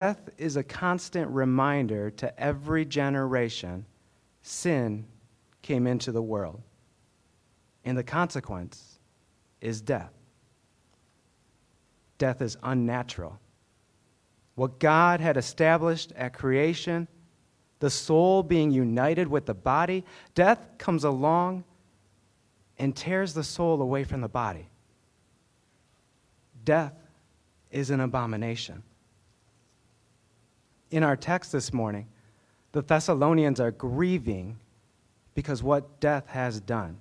Death is a constant reminder to every generation sin came into the world. And the consequence is death. Death is unnatural. What God had established at creation, the soul being united with the body, death comes along and tears the soul away from the body. Death is an abomination. In our text this morning, the Thessalonians are grieving because what death has done.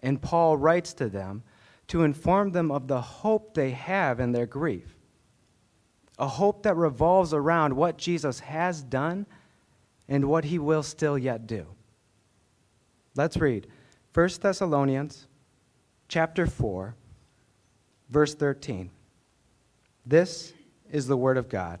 And Paul writes to them to inform them of the hope they have in their grief. A hope that revolves around what Jesus has done and what he will still yet do. Let's read 1 Thessalonians chapter 4 verse 13. This is the word of God.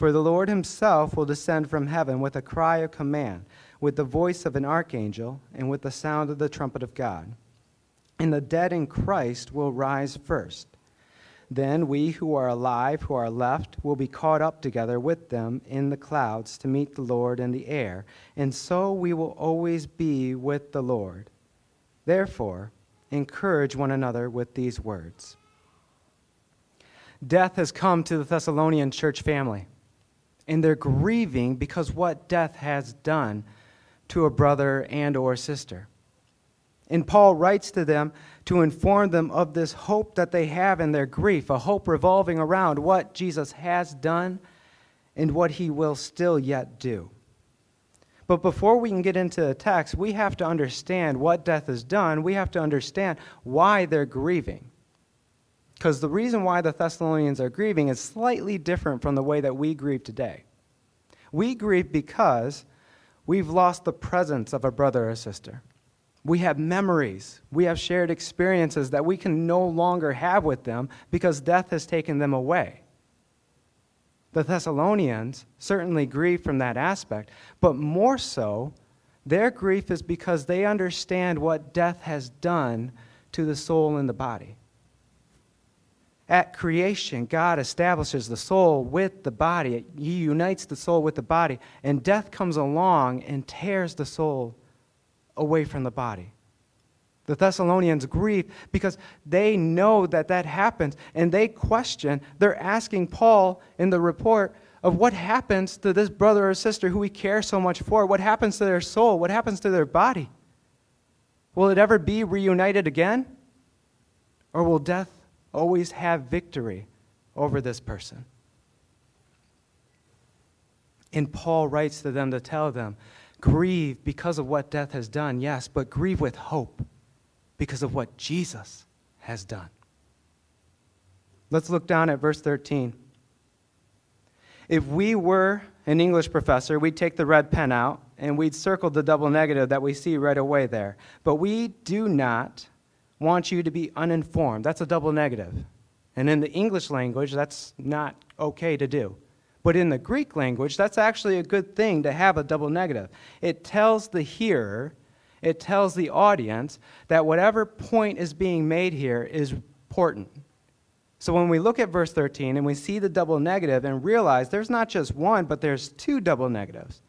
For the Lord himself will descend from heaven with a cry of command, with the voice of an archangel, and with the sound of the trumpet of God. And the dead in Christ will rise first. Then we who are alive, who are left, will be caught up together with them in the clouds to meet the Lord in the air, and so we will always be with the Lord. Therefore, encourage one another with these words. Death has come to the Thessalonian church family and they're grieving because what death has done to a brother and or sister. And Paul writes to them to inform them of this hope that they have in their grief, a hope revolving around what Jesus has done and what he will still yet do. But before we can get into the text, we have to understand what death has done. We have to understand why they're grieving. Because the reason why the Thessalonians are grieving is slightly different from the way that we grieve today. We grieve because we've lost the presence of a brother or sister. We have memories, we have shared experiences that we can no longer have with them because death has taken them away. The Thessalonians certainly grieve from that aspect, but more so, their grief is because they understand what death has done to the soul and the body. At creation, God establishes the soul with the body. He unites the soul with the body. And death comes along and tears the soul away from the body. The Thessalonians grieve because they know that that happens and they question. They're asking Paul in the report of what happens to this brother or sister who we care so much for. What happens to their soul? What happens to their body? Will it ever be reunited again? Or will death always have victory over this person. And Paul writes to them to tell them, grieve because of what death has done, yes, but grieve with hope because of what Jesus has done. Let's look down at verse 13. If we were an English professor, we'd take the red pen out and we'd circle the double negative that we see right away there. But we do not want you to be uninformed. That's a double negative. And in the English language, that's not okay to do. But in the Greek language, that's actually a good thing to have a double negative. It tells the hearer, it tells the audience that whatever point is being made here is important. So when we look at verse 13 and we see the double negative and realize there's not just one, but there's two double negatives,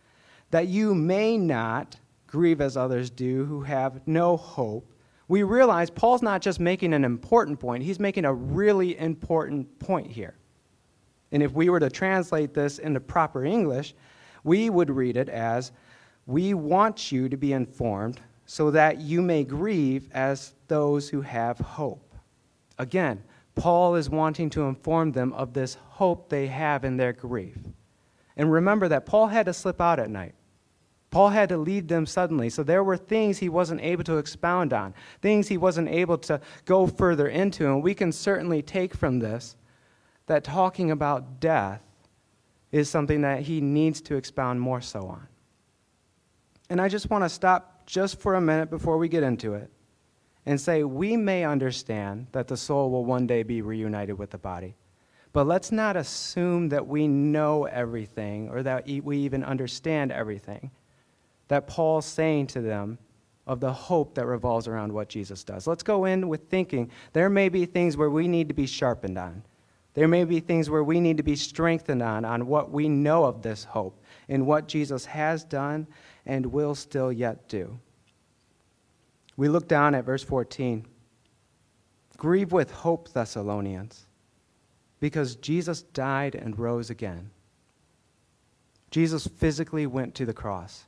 that you may not grieve as others do who have no hope we realize Paul's not just making an important point, he's making a really important point here. And if we were to translate this into proper English, we would read it as We want you to be informed so that you may grieve as those who have hope. Again, Paul is wanting to inform them of this hope they have in their grief. And remember that Paul had to slip out at night. Paul had to leave them suddenly. So there were things he wasn't able to expound on, things he wasn't able to go further into. And we can certainly take from this that talking about death is something that he needs to expound more so on. And I just want to stop just for a minute before we get into it and say we may understand that the soul will one day be reunited with the body. But let's not assume that we know everything or that we even understand everything that Paul's saying to them of the hope that revolves around what Jesus does. Let's go in with thinking there may be things where we need to be sharpened on. There may be things where we need to be strengthened on, on what we know of this hope and what Jesus has done and will still yet do. We look down at verse 14. Grieve with hope, Thessalonians, because Jesus died and rose again. Jesus physically went to the cross.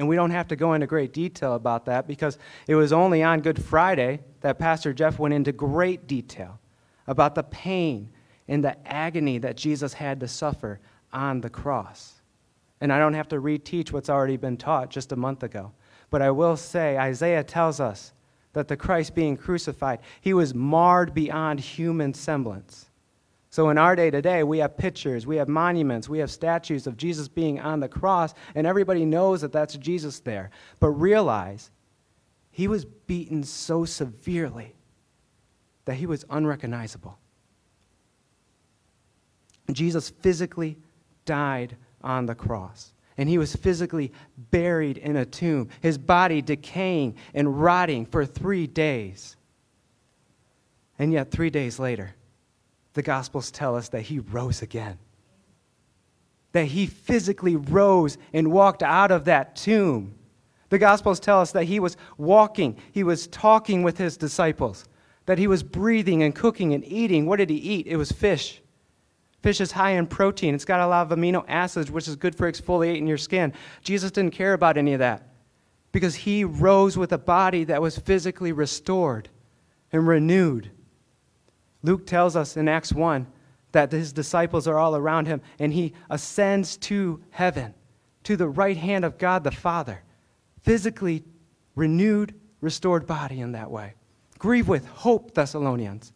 And we don't have to go into great detail about that because it was only on Good Friday that Pastor Jeff went into great detail about the pain and the agony that Jesus had to suffer on the cross. And I don't have to reteach what's already been taught just a month ago. But I will say, Isaiah tells us that the Christ being crucified, he was marred beyond human semblance. So in our day today, we have pictures, we have monuments, we have statues of Jesus being on the cross, and everybody knows that that's Jesus there. But realize he was beaten so severely that he was unrecognizable. Jesus physically died on the cross, and he was physically buried in a tomb, his body decaying and rotting for three days. And yet, three days later, the Gospels tell us that he rose again. That he physically rose and walked out of that tomb. The Gospels tell us that he was walking, he was talking with his disciples, that he was breathing and cooking and eating. What did he eat? It was fish. Fish is high in protein. It's got a lot of amino acids, which is good for exfoliating your skin. Jesus didn't care about any of that because he rose with a body that was physically restored and renewed. Luke tells us in Acts 1 that his disciples are all around him, and he ascends to heaven, to the right hand of God the Father. Physically renewed, restored body in that way. Grieve with hope, Thessalonians,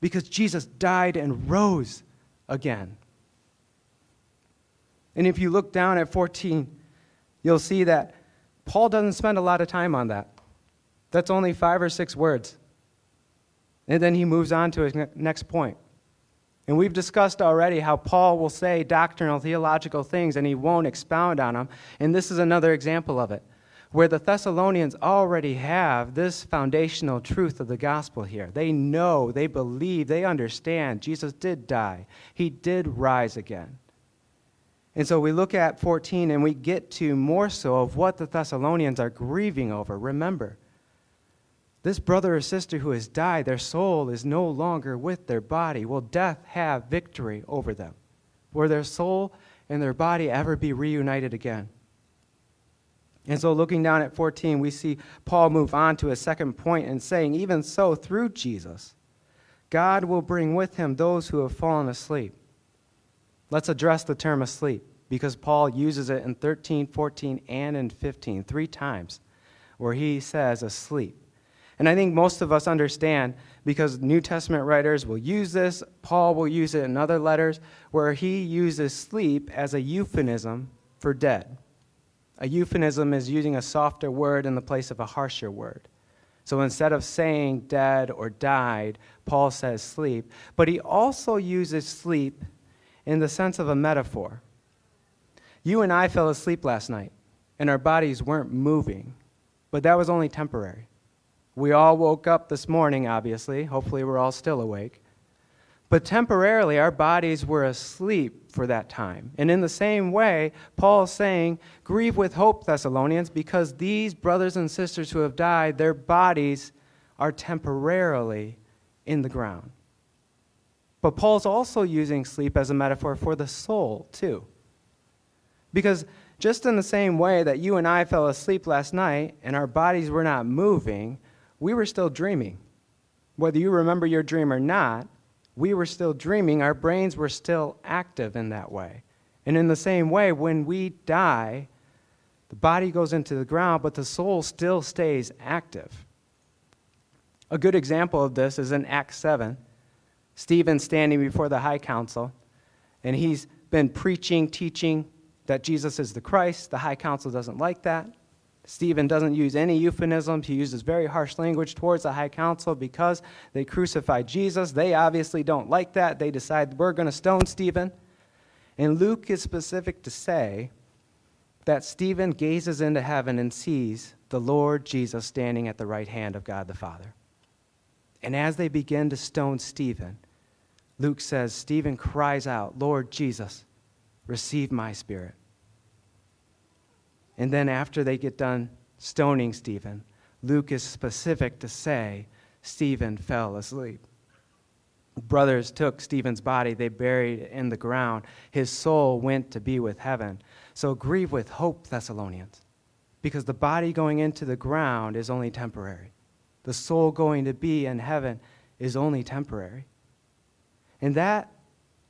because Jesus died and rose again. And if you look down at 14, you'll see that Paul doesn't spend a lot of time on that. That's only five or six words. And then he moves on to his next point. And we've discussed already how Paul will say doctrinal, theological things and he won't expound on them. And this is another example of it, where the Thessalonians already have this foundational truth of the gospel here. They know, they believe, they understand Jesus did die, he did rise again. And so we look at 14 and we get to more so of what the Thessalonians are grieving over. Remember, this brother or sister who has died, their soul is no longer with their body. Will death have victory over them? Will their soul and their body ever be reunited again? And so, looking down at 14, we see Paul move on to a second point and saying, Even so, through Jesus, God will bring with him those who have fallen asleep. Let's address the term asleep because Paul uses it in 13, 14, and in 15, three times, where he says asleep. And I think most of us understand because New Testament writers will use this, Paul will use it in other letters, where he uses sleep as a euphemism for dead. A euphemism is using a softer word in the place of a harsher word. So instead of saying dead or died, Paul says sleep. But he also uses sleep in the sense of a metaphor. You and I fell asleep last night, and our bodies weren't moving, but that was only temporary. We all woke up this morning, obviously. Hopefully, we're all still awake. But temporarily, our bodies were asleep for that time. And in the same way, Paul's saying, Grieve with hope, Thessalonians, because these brothers and sisters who have died, their bodies are temporarily in the ground. But Paul's also using sleep as a metaphor for the soul, too. Because just in the same way that you and I fell asleep last night and our bodies were not moving, we were still dreaming. Whether you remember your dream or not, we were still dreaming. Our brains were still active in that way. And in the same way, when we die, the body goes into the ground, but the soul still stays active. A good example of this is in Acts 7. Stephen standing before the high council, and he's been preaching, teaching that Jesus is the Christ. The high council doesn't like that. Stephen doesn't use any euphemisms. He uses very harsh language towards the high council because they crucified Jesus. They obviously don't like that. They decide we're going to stone Stephen. And Luke is specific to say that Stephen gazes into heaven and sees the Lord Jesus standing at the right hand of God the Father. And as they begin to stone Stephen, Luke says, Stephen cries out, Lord Jesus, receive my spirit. And then after they get done stoning Stephen, Luke is specific to say Stephen fell asleep. Brothers took Stephen's body, they buried it in the ground. His soul went to be with heaven. So grieve with hope, Thessalonians, because the body going into the ground is only temporary. The soul going to be in heaven is only temporary. And that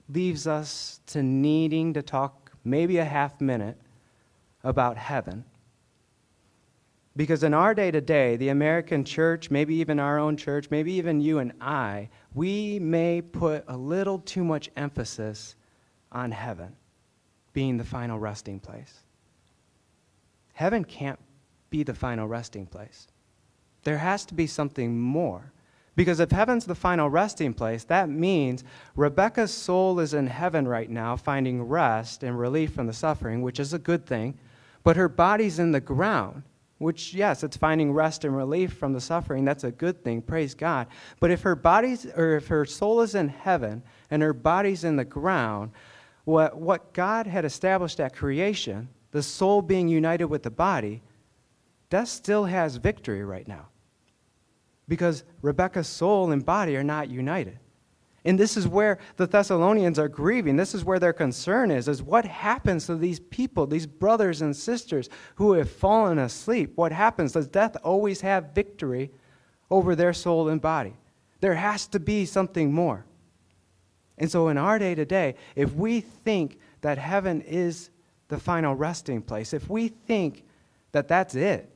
leaves us to needing to talk maybe a half minute about heaven. Because in our day to day, the American church, maybe even our own church, maybe even you and I, we may put a little too much emphasis on heaven being the final resting place. Heaven can't be the final resting place. There has to be something more. Because if heaven's the final resting place, that means Rebecca's soul is in heaven right now, finding rest and relief from the suffering, which is a good thing. But her body's in the ground, which, yes, it's finding rest and relief from the suffering. That's a good thing. Praise God. But if her body's, or if her soul is in heaven and her body's in the ground, what, what God had established at creation, the soul being united with the body, death still has victory right now. Because Rebecca's soul and body are not united. And this is where the Thessalonians are grieving. This is where their concern is, is what happens to these people, these brothers and sisters who have fallen asleep? What happens? Does death always have victory over their soul and body? There has to be something more. And so in our day to day, if we think that heaven is the final resting place, if we think that that's it,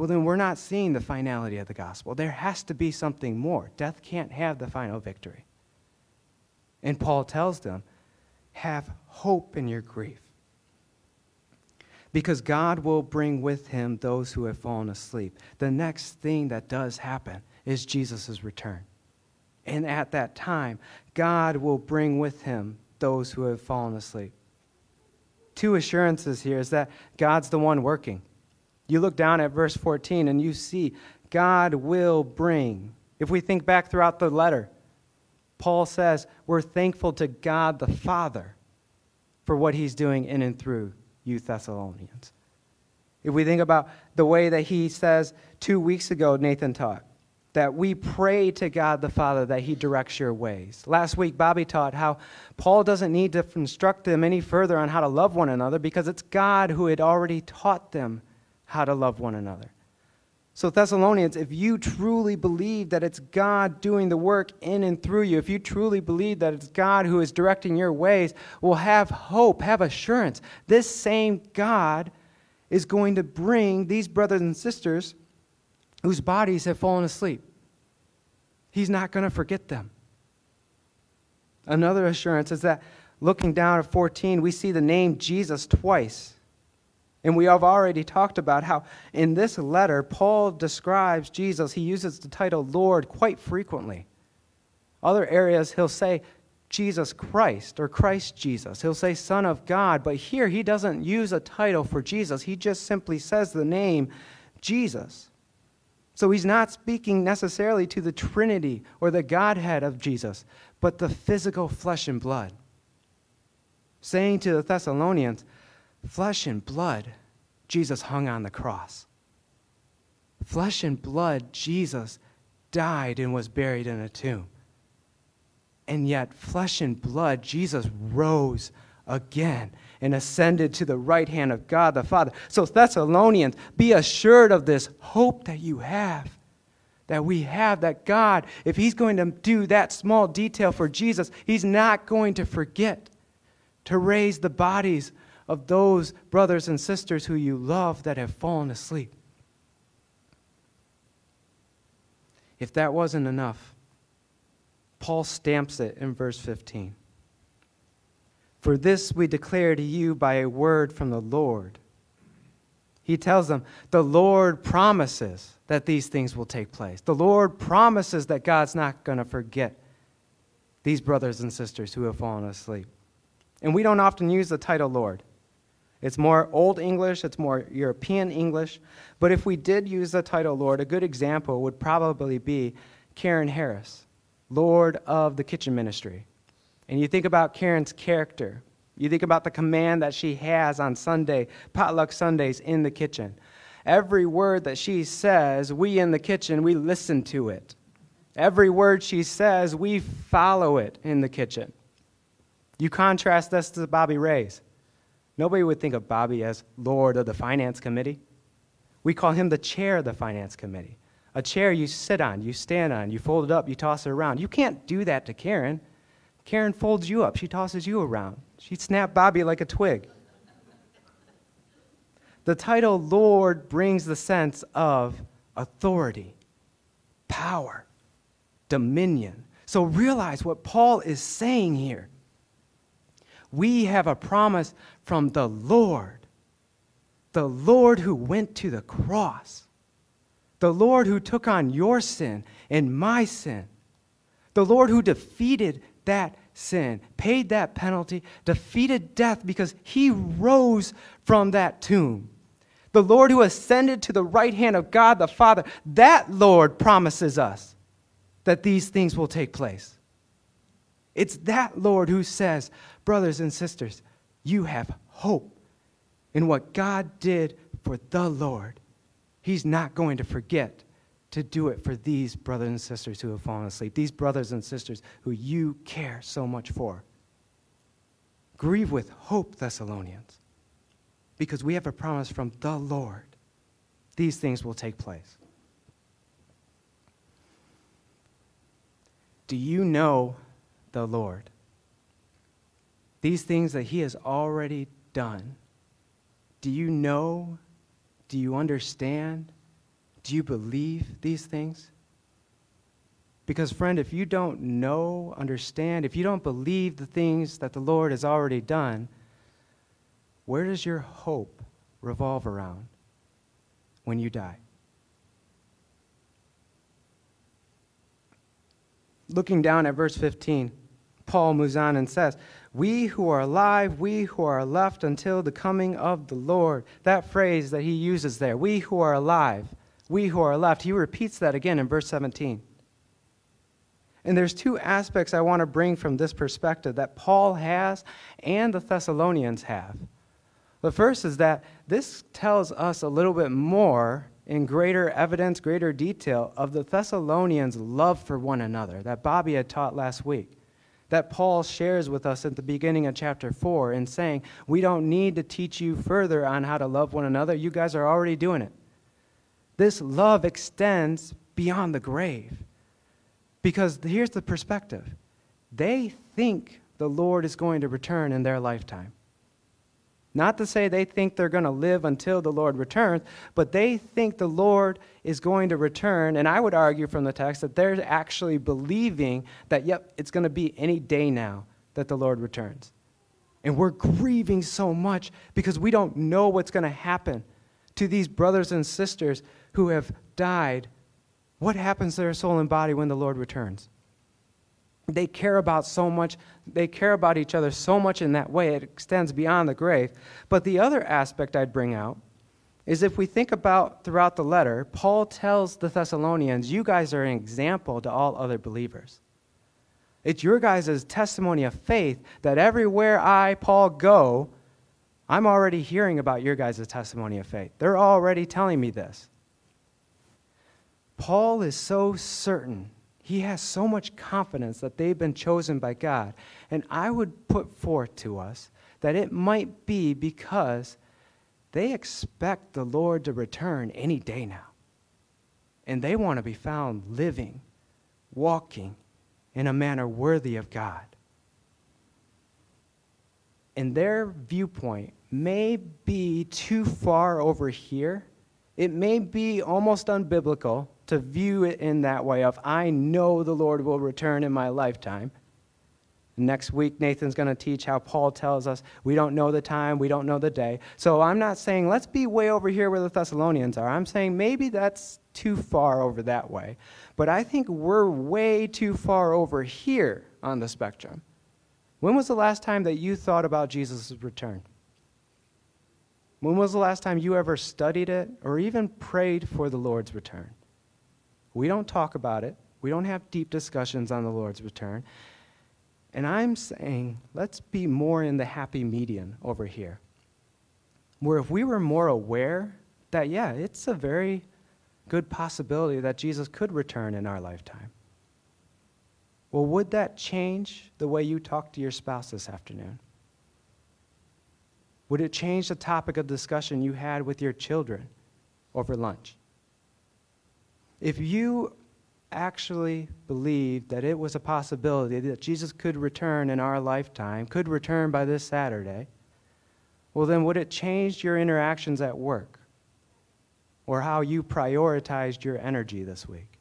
well, then we're not seeing the finality of the gospel. There has to be something more. Death can't have the final victory. And Paul tells them, have hope in your grief. Because God will bring with him those who have fallen asleep. The next thing that does happen is Jesus' return. And at that time, God will bring with him those who have fallen asleep. Two assurances here is that God's the one working. You look down at verse 14 and you see God will bring. If we think back throughout the letter, Paul says we're thankful to God the Father for what he's doing in and through you Thessalonians. If we think about the way that he says two weeks ago, Nathan taught, that we pray to God the Father that He directs your ways. Last week, Bobby taught how Paul doesn't need to instruct them any further on how to love one another because it's God who had already taught them how to love one another. So, Thessalonians, if you truly believe that it's God doing the work in and through you, if you truly believe that it's God who is directing your ways, will have hope, have assurance. This same God is going to bring these brothers and sisters whose bodies have fallen asleep. He's not going to forget them. Another assurance is that looking down at 14, we see the name Jesus twice. And we have already talked about how in this letter, Paul describes Jesus, he uses the title Lord quite frequently. Other areas, he'll say Jesus Christ or Christ Jesus. He'll say Son of God, but here he doesn't use a title for Jesus. He just simply says the name Jesus. So he's not speaking necessarily to the Trinity or the Godhead of Jesus, but the physical flesh and blood. Saying to the Thessalonians, flesh and blood, Jesus hung on the cross. Flesh and blood, Jesus died and was buried in a tomb. And yet, flesh and blood, Jesus rose again and ascended to the right hand of God the Father. So, Thessalonians, be assured of this hope that you have. That we have, that God, if He's going to do that small detail for Jesus, He's not going to forget to raise the bodies of those brothers and sisters who you love that have fallen asleep. If that wasn't enough, Paul stamps it in verse 15. For this we declare to you by a word from the Lord. He tells them, The Lord promises that these things will take place. The Lord promises that God's not going to forget these brothers and sisters who have fallen asleep. And we don't often use the title Lord. It's more Old English, it's more European English. But if we did use the title Lord, a good example would probably be Karen Harris, Lord of the Kitchen Ministry. And you think about Karen's character. You think about the command that she has on Sunday, potluck Sundays in the kitchen. Every word that she says, we in the kitchen, we listen to it. Every word she says, we follow it in the kitchen. You contrast this to Bobby Ray's. Nobody would think of Bobby as Lord of the Finance Committee. We call him the chair of the Finance Committee. A chair you sit on, you stand on, you fold it up, you toss it around. You can't do that to Karen. Karen folds you up, she tosses you around. She'd snap Bobby like a twig. The title Lord brings the sense of authority, power, dominion. So realize what Paul is saying here. We have a promise from the Lord, the Lord who went to the cross, the Lord who took on your sin and my sin, the Lord who defeated that sin, paid that penalty, defeated death because he rose from that tomb. The Lord who ascended to the right hand of God the Father, that Lord promises us that these things will take place. It's that Lord who says, brothers and sisters, you have hope in what God did for the Lord. He's not going to forget to do it for these brothers and sisters who have fallen asleep, these brothers and sisters who you care so much for. Grieve with hope, Thessalonians, because we have a promise from the Lord. These things will take place. Do you know the Lord? These things that He has already done. Do you know? Do you understand? Do you believe these things? Because, friend, if you don't know, understand, if you don't believe the things that the Lord has already done, where does your hope revolve around when you die? Looking down at verse 15, Paul moves on and says, We who are alive, we who are left until the coming of the Lord. That phrase that he uses there, we who are alive, we who are left, he repeats that again in verse 17. And there's two aspects I want to bring from this perspective that Paul has and the Thessalonians have. The first is that this tells us a little bit more in greater evidence, greater detail of the Thessalonians' love for one another that Bobby had taught last week that Paul shares with us at the beginning of chapter 4 in saying, We don't need to teach you further on how to love one another. You guys are already doing it. This love extends beyond the grave. Because here's the perspective they think the Lord is going to return in their lifetime. Not to say they think they're going to live until the Lord returns, but they think the Lord is going to return. And I would argue from the text that they're actually believing that, yep, it's going to be any day now that the Lord returns. And we're grieving so much because we don't know what's going to happen to these brothers and sisters who have died. What happens to their soul and body when the Lord returns? They care about so much, they care about each other so much in that way, it extends beyond the grave. But the other aspect I'd bring out is if we think about throughout the letter, Paul tells the Thessalonians, You guys are an example to all other believers. It's your guys' testimony of faith that everywhere I, Paul, go, I'm already hearing about your guys' testimony of faith. They're already telling me this. Paul is so certain he has so much confidence that they've been chosen by God. And I would put forth to us that it might be because they expect the Lord to return any day now. And they want to be found living, walking in a manner worthy of God. And their viewpoint may be too far over here. It may be almost unbiblical to view it in that way of I know the Lord will return in my lifetime. Next week, Nathan's going to teach how Paul tells us we don't know the time, we don't know the day. So I'm not saying let's be way over here where the Thessalonians are. I'm saying maybe that's too far over that way. But I think we're way too far over here on the spectrum. When was the last time that you thought about Jesus' return? When was the last time you ever studied it or even prayed for the Lord's return? We don't talk about it. We don't have deep discussions on the Lord's return. And I'm saying, let's be more in the happy median over here. Where if we were more aware that, yeah, it's a very good possibility that Jesus could return in our lifetime. Well, would that change the way you talk to your spouse this afternoon? Would it change the topic of discussion you had with your children over lunch? If you actually believed that it was a possibility that Jesus could return in our lifetime, could return by this Saturday, well, then would it change your interactions at work or how you prioritized your energy this week?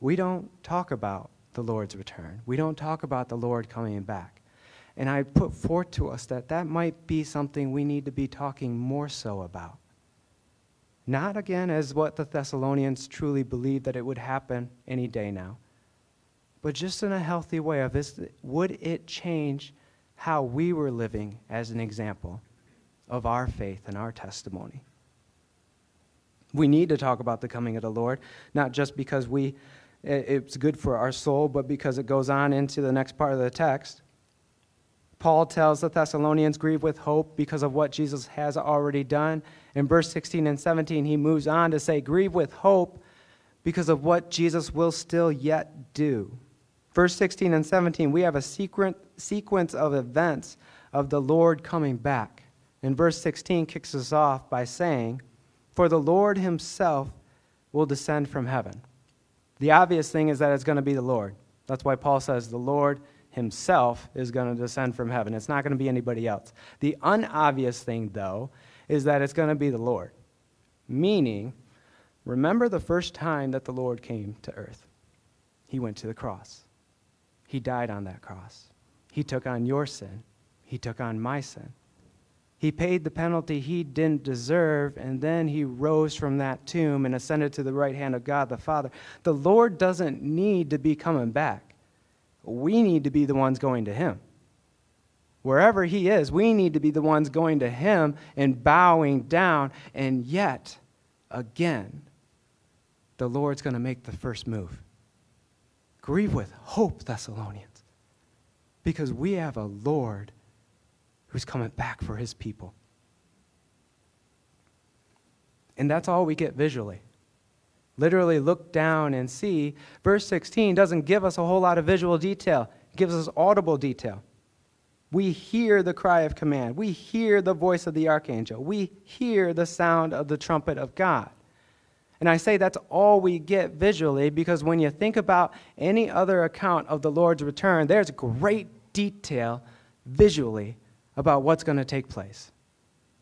We don't talk about the Lord's return. We don't talk about the Lord coming back. And I put forth to us that that might be something we need to be talking more so about. Not again as what the Thessalonians truly believed that it would happen any day now, but just in a healthy way of this, would it change how we were living as an example of our faith and our testimony? We need to talk about the coming of the Lord, not just because we it's good for our soul, but because it goes on into the next part of the text. Paul tells the Thessalonians, grieve with hope because of what Jesus has already done. In verse 16 and 17, he moves on to say, grieve with hope because of what Jesus will still yet do. Verse 16 and 17, we have a secret, sequence of events of the Lord coming back. And verse 16 kicks us off by saying, For the Lord himself will descend from heaven. The obvious thing is that it's going to be the Lord. That's why Paul says, The Lord himself is going to descend from heaven. It's not going to be anybody else. The unobvious thing, though, is that it's going to be the Lord. Meaning, remember the first time that the Lord came to earth? He went to the cross. He died on that cross. He took on your sin. He took on my sin. He paid the penalty he didn't deserve, and then he rose from that tomb and ascended to the right hand of God the Father. The Lord doesn't need to be coming back. We need to be the ones going to him. Wherever he is, we need to be the ones going to him and bowing down. And yet, again, the Lord's going to make the first move. Grieve with hope, Thessalonians, because we have a Lord who's coming back for his people. And that's all we get visually literally look down and see, verse 16 doesn't give us a whole lot of visual detail, it gives us audible detail. We hear the cry of command. We hear the voice of the archangel. We hear the sound of the trumpet of God. And I say that's all we get visually because when you think about any other account of the Lord's return, there's great detail visually about what's going to take place.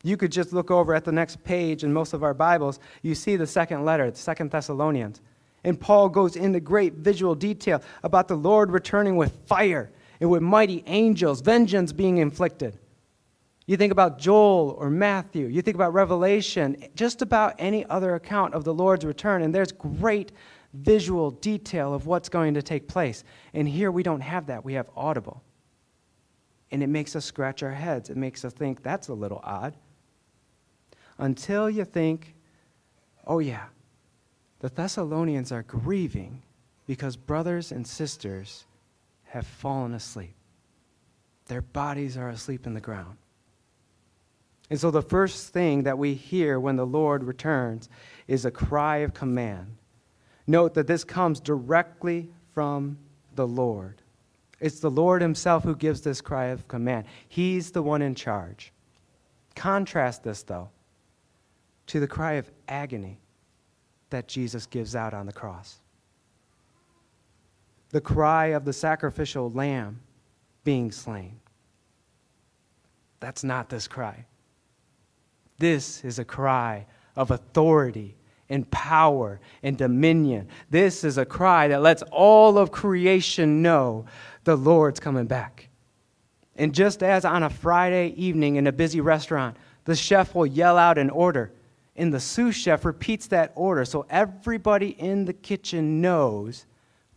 You could just look over at the next page in most of our Bibles. You see the second letter, the Second Thessalonians. And Paul goes into great visual detail about the Lord returning with fire and with mighty angels, vengeance being inflicted. You think about Joel or Matthew, you think about Revelation, just about any other account of the Lord's return, and there's great visual detail of what's going to take place. And here we don't have that, we have audible. And it makes us scratch our heads. It makes us think that's a little odd until you think, oh, yeah, the Thessalonians are grieving because brothers and sisters have fallen asleep. Their bodies are asleep in the ground. And so the first thing that we hear when the Lord returns is a cry of command. Note that this comes directly from the Lord. It's the Lord Himself who gives this cry of command. He's the one in charge. Contrast this, though, to the cry of agony that Jesus gives out on the cross. The cry of the sacrificial lamb being slain. That's not this cry. This is a cry of authority and power and dominion. This is a cry that lets all of creation know the Lord's coming back. And just as on a Friday evening in a busy restaurant, the chef will yell out an order, and the sous chef repeats that order so everybody in the kitchen knows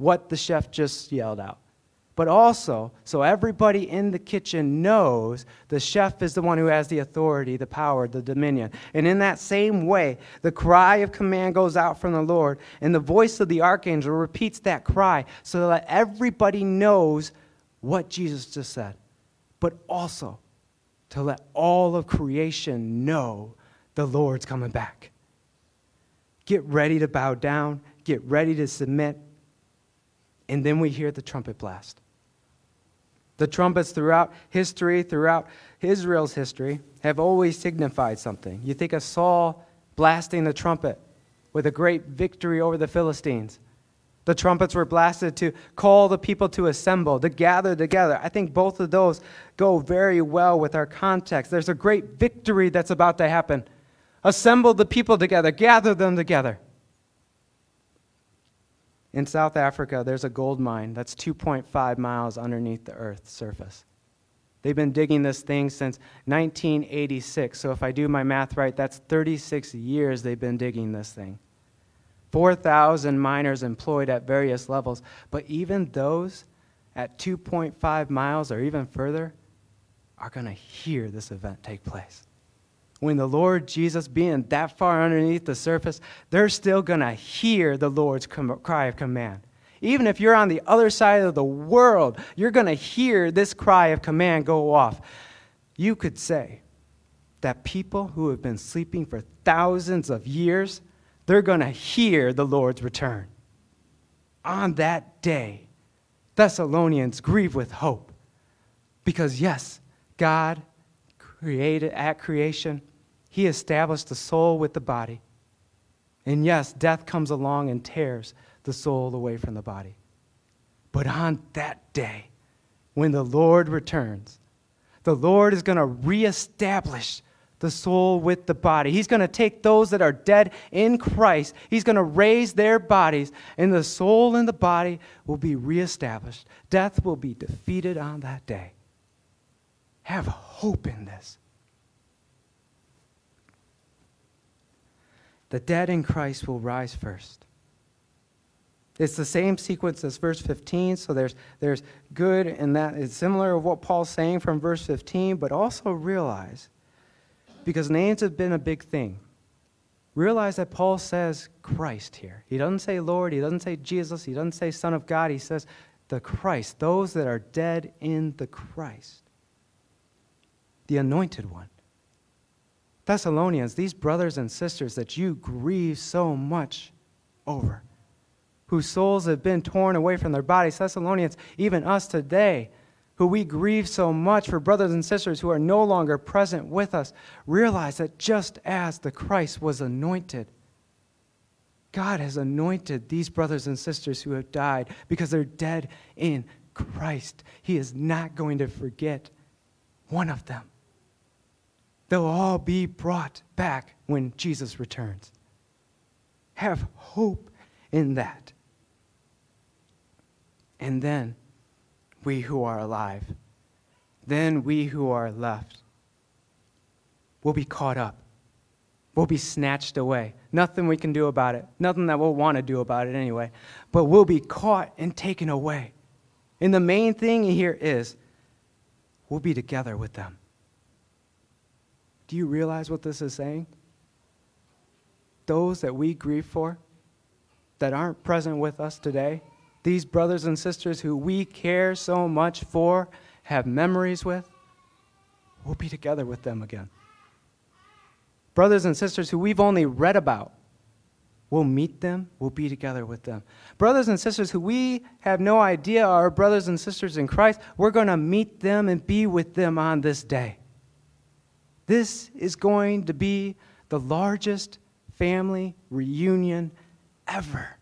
what the chef just yelled out but also so everybody in the kitchen knows the chef is the one who has the authority, the power, the dominion. And in that same way, the cry of command goes out from the Lord, and the voice of the archangel repeats that cry so that everybody knows what Jesus just said, but also to let all of creation know the Lord's coming back. Get ready to bow down, get ready to submit, and then we hear the trumpet blast. The trumpets throughout history, throughout Israel's history, have always signified something. You think of Saul blasting the trumpet with a great victory over the Philistines. The trumpets were blasted to call the people to assemble, to gather together. I think both of those go very well with our context. There's a great victory that's about to happen. Assemble the people together, gather them together. In South Africa, there's a gold mine that's 2.5 miles underneath the Earth's surface. They've been digging this thing since 1986. So if I do my math right, that's 36 years they've been digging this thing. 4,000 miners employed at various levels. But even those at 2.5 miles or even further are going to hear this event take place when the Lord Jesus, being that far underneath the surface, they're still going to hear the Lord's cry of command. Even if you're on the other side of the world, you're going to hear this cry of command go off. You could say that people who have been sleeping for thousands of years, they're going to hear the Lord's return. On that day, Thessalonians grieve with hope because, yes, God created at creation he established the soul with the body. And yes, death comes along and tears the soul away from the body. But on that day, when the Lord returns, the Lord is going to reestablish the soul with the body. He's going to take those that are dead in Christ, He's going to raise their bodies, and the soul and the body will be reestablished. Death will be defeated on that day. Have hope in this. The dead in Christ will rise first. It's the same sequence as verse 15, so there's, there's good in that. It's similar to what Paul's saying from verse 15, but also realize, because names have been a big thing, realize that Paul says Christ here. He doesn't say Lord, he doesn't say Jesus, he doesn't say Son of God, he says the Christ, those that are dead in the Christ, the anointed one. Thessalonians, these brothers and sisters that you grieve so much over, whose souls have been torn away from their bodies, Thessalonians, even us today, who we grieve so much for brothers and sisters who are no longer present with us, realize that just as the Christ was anointed, God has anointed these brothers and sisters who have died because they're dead in Christ. He is not going to forget one of them. They'll all be brought back when Jesus returns. Have hope in that. And then we who are alive, then we who are left, will be caught up. We'll be snatched away. Nothing we can do about it. Nothing that we'll want to do about it anyway. But we'll be caught and taken away. And the main thing here is we'll be together with them. Do you realize what this is saying? Those that we grieve for, that aren't present with us today, these brothers and sisters who we care so much for, have memories with, we'll be together with them again. Brothers and sisters who we've only read about, we'll meet them, we'll be together with them. Brothers and sisters who we have no idea are brothers and sisters in Christ, we're going to meet them and be with them on this day. This is going to be the largest family reunion ever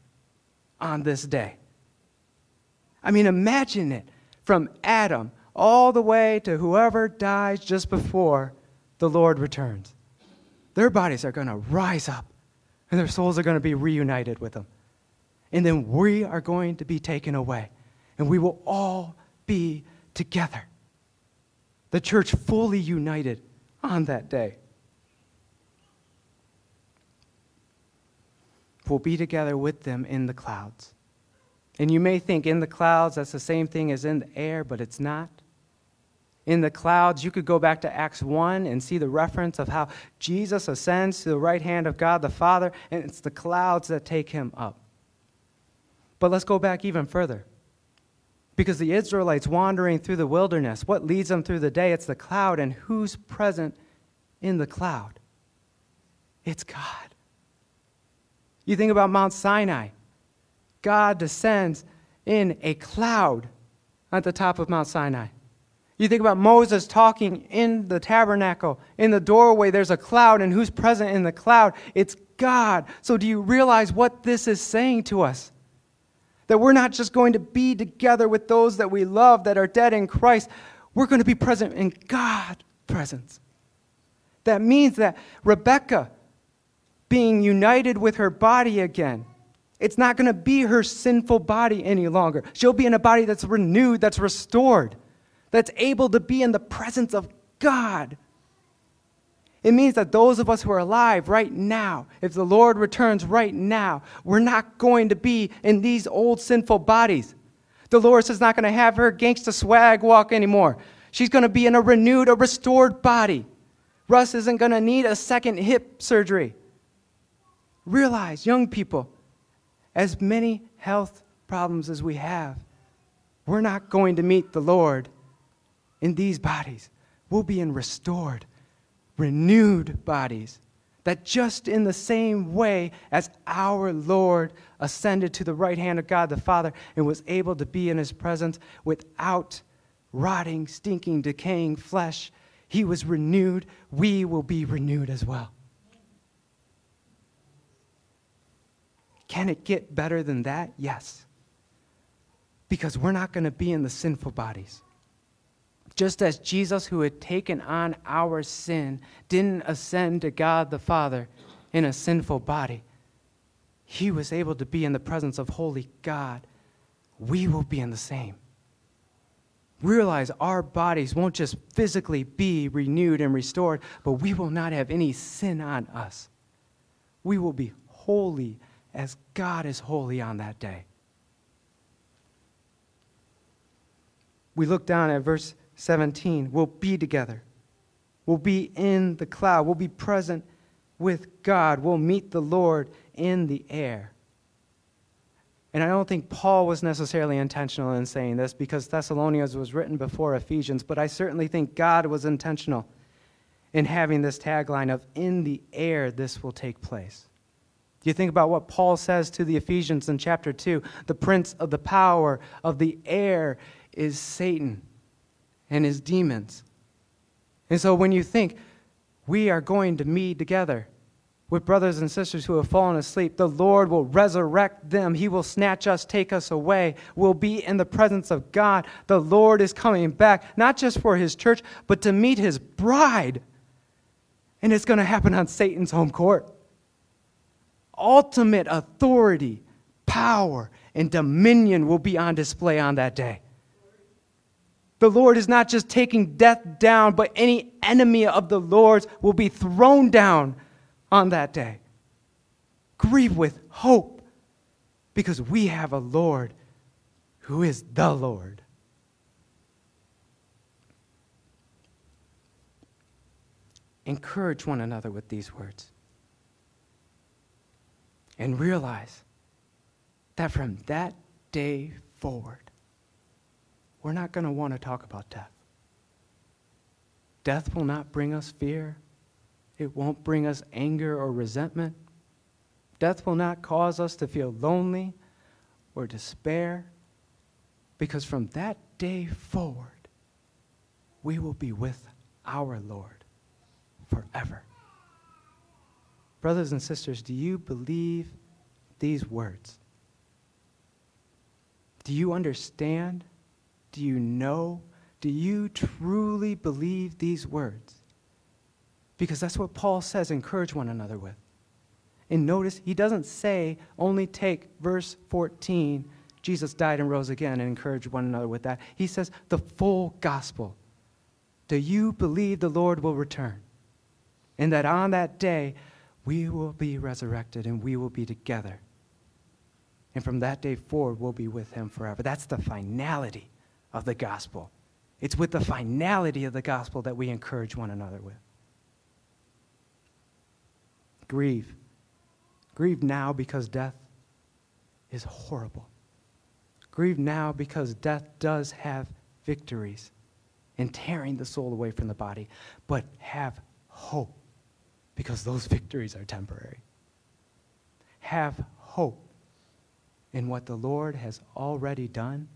on this day. I mean, imagine it from Adam all the way to whoever dies just before the Lord returns. Their bodies are going to rise up and their souls are going to be reunited with them. And then we are going to be taken away and we will all be together. The church fully united on that day. We'll be together with them in the clouds. And you may think in the clouds that's the same thing as in the air, but it's not. In the clouds, you could go back to Acts 1 and see the reference of how Jesus ascends to the right hand of God the Father, and it's the clouds that take him up. But let's go back even further. Because the Israelites wandering through the wilderness, what leads them through the day? It's the cloud, and who's present in the cloud? It's God. You think about Mount Sinai. God descends in a cloud at the top of Mount Sinai. You think about Moses talking in the tabernacle. In the doorway, there's a cloud, and who's present in the cloud? It's God. So, do you realize what this is saying to us? That we're not just going to be together with those that we love that are dead in Christ, we're going to be present in God's presence. That means that Rebecca being united with her body again, it's not going to be her sinful body any longer. She'll be in a body that's renewed, that's restored that's able to be in the presence of God. It means that those of us who are alive right now, if the Lord returns right now, we're not going to be in these old sinful bodies. Dolores is not going to have her gangsta swag walk anymore. She's going to be in a renewed, a restored body. Russ isn't going to need a second hip surgery. Realize, young people, as many health problems as we have, we're not going to meet the Lord in these bodies. We'll be in restored, renewed bodies. That just in the same way as our Lord ascended to the right hand of God the Father and was able to be in his presence without rotting, stinking, decaying flesh, he was renewed. We will be renewed as well. Can it get better than that? Yes. Because we're not going to be in the sinful bodies. Just as Jesus, who had taken on our sin, didn't ascend to God the Father in a sinful body, he was able to be in the presence of holy God. We will be in the same. Realize our bodies won't just physically be renewed and restored, but we will not have any sin on us. We will be holy as God is holy on that day. We look down at verse 17. We'll be together. We'll be in the cloud. We'll be present with God. We'll meet the Lord in the air. And I don't think Paul was necessarily intentional in saying this because Thessalonians was written before Ephesians, but I certainly think God was intentional in having this tagline of, In the air, this will take place. Do you think about what Paul says to the Ephesians in chapter 2? The prince of the power of the air is Satan and his demons. And so when you think we are going to meet together with brothers and sisters who have fallen asleep, the Lord will resurrect them. He will snatch us, take us away. We'll be in the presence of God. The Lord is coming back, not just for his church, but to meet his bride. And it's going to happen on Satan's home court. Ultimate authority, power, and dominion will be on display on that day. The Lord is not just taking death down, but any enemy of the Lord's will be thrown down on that day. Grieve with hope because we have a Lord who is the Lord. Encourage one another with these words. And realize that from that day forward, we're not going to want to talk about death. Death will not bring us fear. It won't bring us anger or resentment. Death will not cause us to feel lonely or despair, because from that day forward, we will be with our Lord forever. Brothers and sisters, do you believe these words? Do you understand do you know? Do you truly believe these words? Because that's what Paul says encourage one another with. And notice he doesn't say only take verse 14 Jesus died and rose again and encourage one another with that. He says, the full gospel. Do you believe the Lord will return? And that on that day, we will be resurrected and we will be together. And from that day forward, we'll be with him forever. That's the finality of the gospel. It's with the finality of the gospel that we encourage one another with. Grieve. Grieve now because death is horrible. Grieve now because death does have victories in tearing the soul away from the body, but have hope because those victories are temporary. Have hope in what the Lord has already done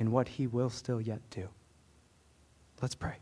and what he will still yet do. Let's pray.